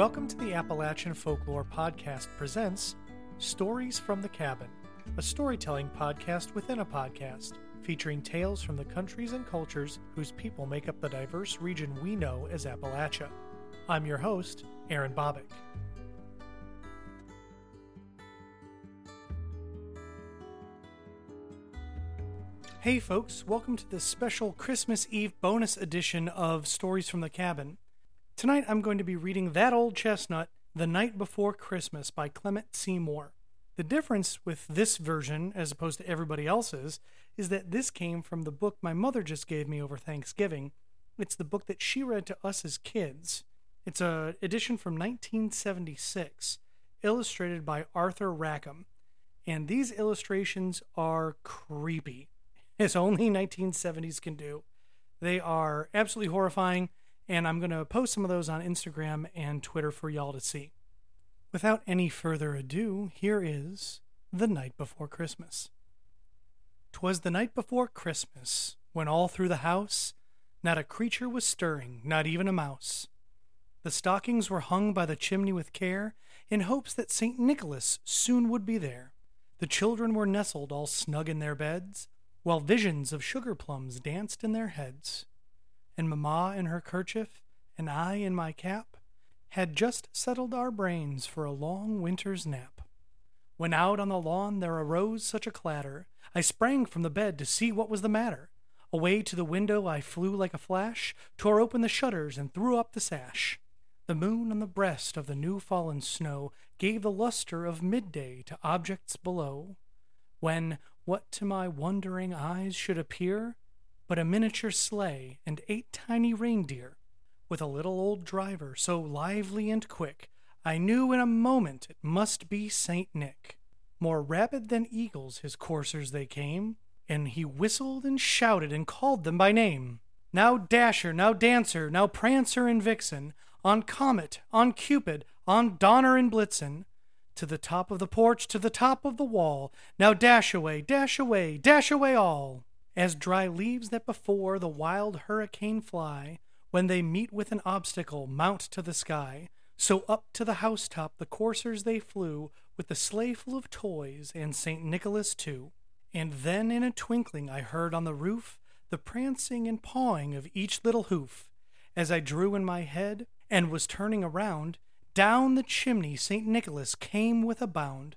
Welcome to the Appalachian Folklore Podcast presents Stories from the Cabin, a storytelling podcast within a podcast, featuring tales from the countries and cultures whose people make up the diverse region we know as Appalachia. I'm your host, Aaron Bobick. Hey folks, welcome to this special Christmas Eve bonus edition of Stories from the Cabin. Tonight I'm going to be reading That Old Chestnut, The Night Before Christmas by Clement. Moore. The difference with this version, as opposed to everybody else's, is that this came from the book my mother just gave me over Thanksgiving. It's the book that she read to us as kids. It's a edition from 1976, illustrated by Arthur Rackham. And these illustrations are creepy as only 1970s can do. They are absolutely horrifying, and I'm going to post some of those on Instagram and Twitter for y'all to see. Without any further ado, here is The Night Before Christmas. 'Twas the night before Christmas, when all through the house not a creature was stirring, not even a mouse. The stockings were hung by the chimney with care, in hopes that St. Nicholas soon would be there. The children were nestled all snug in their beds, while visions of sugar plums danced in their heads. And Mamma in her kerchief, and I in my cap, had just settled our brains for a long winter's nap. When out on the lawn there arose such a clatter, I sprang from the bed to see what was the matter. Away to the window I flew like a flash, tore open the shutters, and threw up the sash. The moon on the breast of the new fallen snow gave the luster of midday to objects below. When, what to my wondering eyes should appear but a miniature sleigh and eight tiny reindeer, with a little old driver so lively and quick, I knew in a moment it must be Saint Nick. More rapid than eagles his coursers they came, and he whistled and shouted and called them by name. Now Dasher, now Dancer, now Prancer and Vixen, on Comet, on Cupid, on Donner and Blitzen, to the top of the porch, to the top of the wall. Now dash away, dash away, dash away all. As dry leaves that before the wild hurricane fly, when they meet with an obstacle, mount to the sky. So up to the housetop the coursers they flew, with the sleigh full of toys, and St. Nicholas too. And then in a twinkling I heard on the roof the prancing and pawing of each little hoof. As I drew in my head, and was turning around, down the chimney St. Nicholas came with a bound.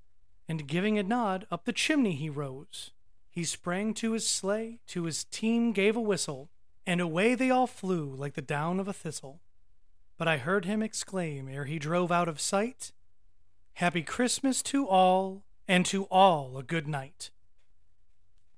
and giving a nod, up the chimney he rose. He sprang to his sleigh, to his team gave a whistle, and away they all flew like the down of a thistle. But I heard him exclaim ere he drove out of sight, Happy Christmas to all, and to all a good night.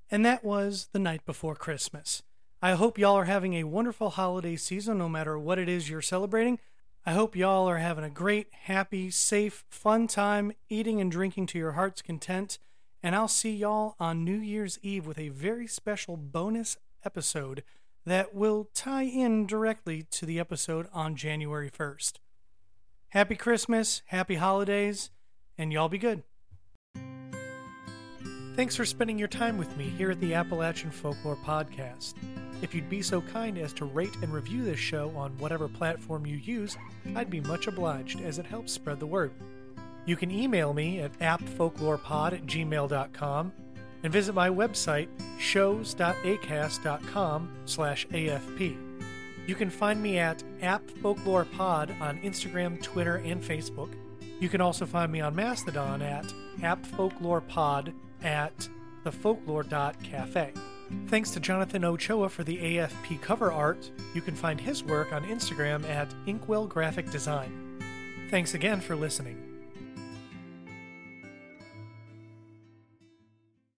And that was the night before Christmas. I hope y'all are having a wonderful holiday season, no matter what it is you're celebrating. I hope y'all are having a great, happy, safe, fun time eating and drinking to your heart's content. And I'll see y'all on New Year's Eve with a very special bonus episode that will tie in directly to the episode on January 1st. Happy Christmas, happy holidays, and y'all be good. Thanks for spending your time with me here at the Appalachian Folklore Podcast. If you'd be so kind as to rate and review this show on whatever platform you use, I'd be much obliged as it helps spread the word. You can email me at appfolklorepod at gmail.com and visit my website, shows.acast.com slash AFP. You can find me at appfolklorepod on Instagram, Twitter, and Facebook. You can also find me on Mastodon at appfolklorepod at thefolklore.cafe. Thanks to Jonathan Ochoa for the AFP cover art. You can find his work on Instagram at Inkwell Graphic Design. Thanks again for listening.